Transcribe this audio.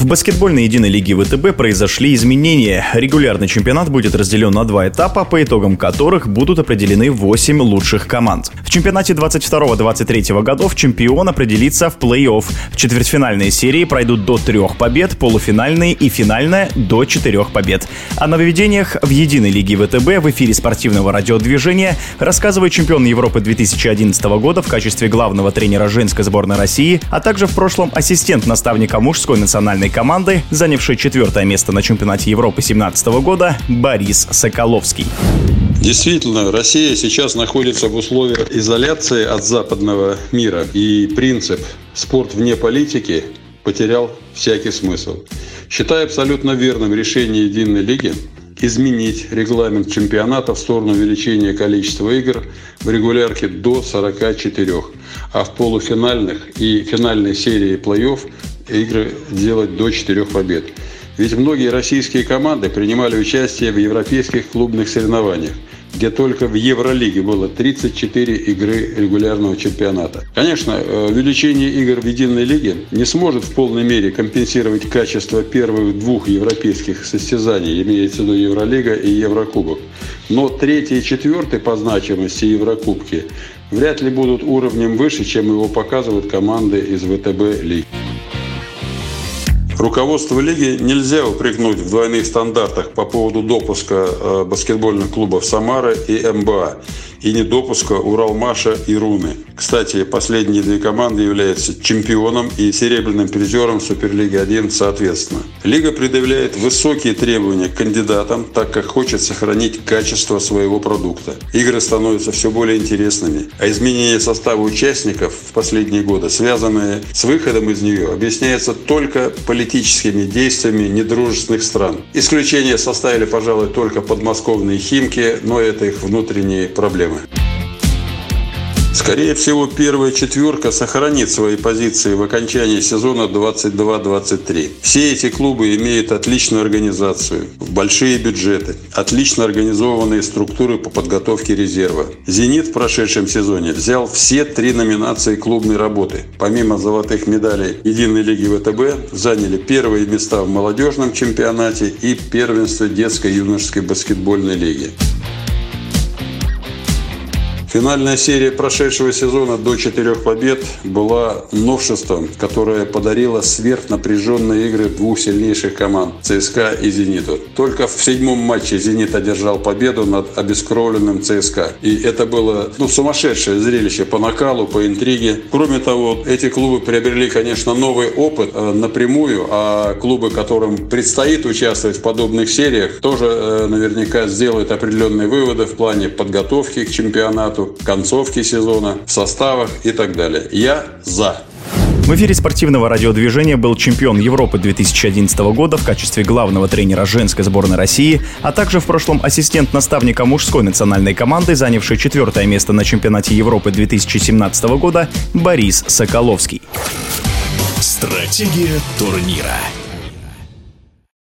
В баскетбольной единой лиге ВТБ произошли изменения. Регулярный чемпионат будет разделен на два этапа, по итогам которых будут определены 8 лучших команд. В чемпионате 22-23 годов чемпион определится в плей-офф. В четвертьфинальные серии пройдут до трех побед, полуфинальные и финальная до четырех побед. О нововведениях в единой лиге ВТБ в эфире спортивного радиодвижения рассказывает чемпион Европы 2011 года в качестве главного тренера женской сборной России, а также в прошлом ассистент наставника мужской национальной команды, занявший четвертое место на чемпионате Европы 2017 года, Борис Соколовский. Действительно, Россия сейчас находится в условиях изоляции от западного мира, и принцип «спорт вне политики» потерял всякий смысл. Считаю абсолютно верным решение Единой Лиги изменить регламент чемпионата в сторону увеличения количества игр в регулярке до 44, а в полуфинальных и финальной серии плей-офф игры делать до четырех побед. Ведь многие российские команды принимали участие в европейских клубных соревнованиях, где только в Евролиге было 34 игры регулярного чемпионата. Конечно, э, увеличение игр в единой лиге не сможет в полной мере компенсировать качество первых двух европейских состязаний, имеется в виду Евролига и Еврокубок. Но третий и четвертый по значимости Еврокубки вряд ли будут уровнем выше, чем его показывают команды из ВТБ лиги. Руководство лиги нельзя упрекнуть в двойных стандартах по поводу допуска э, баскетбольных клубов «Самара» и «МБА и недопуска Уралмаша и Руны. Кстати, последние две команды являются чемпионом и серебряным призером Суперлиги 1 соответственно. Лига предъявляет высокие требования к кандидатам, так как хочет сохранить качество своего продукта. Игры становятся все более интересными, а изменение состава участников в последние годы, связанные с выходом из нее, объясняется только политическими действиями недружественных стран. Исключение составили, пожалуй, только подмосковные «Химки», но это их внутренние проблемы проблемы. Скорее всего, первая четверка сохранит свои позиции в окончании сезона 22-23. Все эти клубы имеют отличную организацию, большие бюджеты, отлично организованные структуры по подготовке резерва. «Зенит» в прошедшем сезоне взял все три номинации клубной работы. Помимо золотых медалей Единой лиги ВТБ, заняли первые места в молодежном чемпионате и первенстве детской юношеской баскетбольной лиги. Финальная серия прошедшего сезона до четырех побед была новшеством, которое подарило сверхнапряженные игры двух сильнейших команд – ЦСКА и «Зениту». Только в седьмом матче «Зенит» одержал победу над обескровленным ЦСКА. И это было ну, сумасшедшее зрелище по накалу, по интриге. Кроме того, эти клубы приобрели, конечно, новый опыт э, напрямую, а клубы, которым предстоит участвовать в подобных сериях, тоже э, наверняка сделают определенные выводы в плане подготовки к чемпионату, чемпионату, концовке сезона, в составах и так далее. Я за. В эфире спортивного радиодвижения был чемпион Европы 2011 года в качестве главного тренера женской сборной России, а также в прошлом ассистент наставника мужской национальной команды, занявший четвертое место на чемпионате Европы 2017 года Борис Соколовский. Стратегия турнира.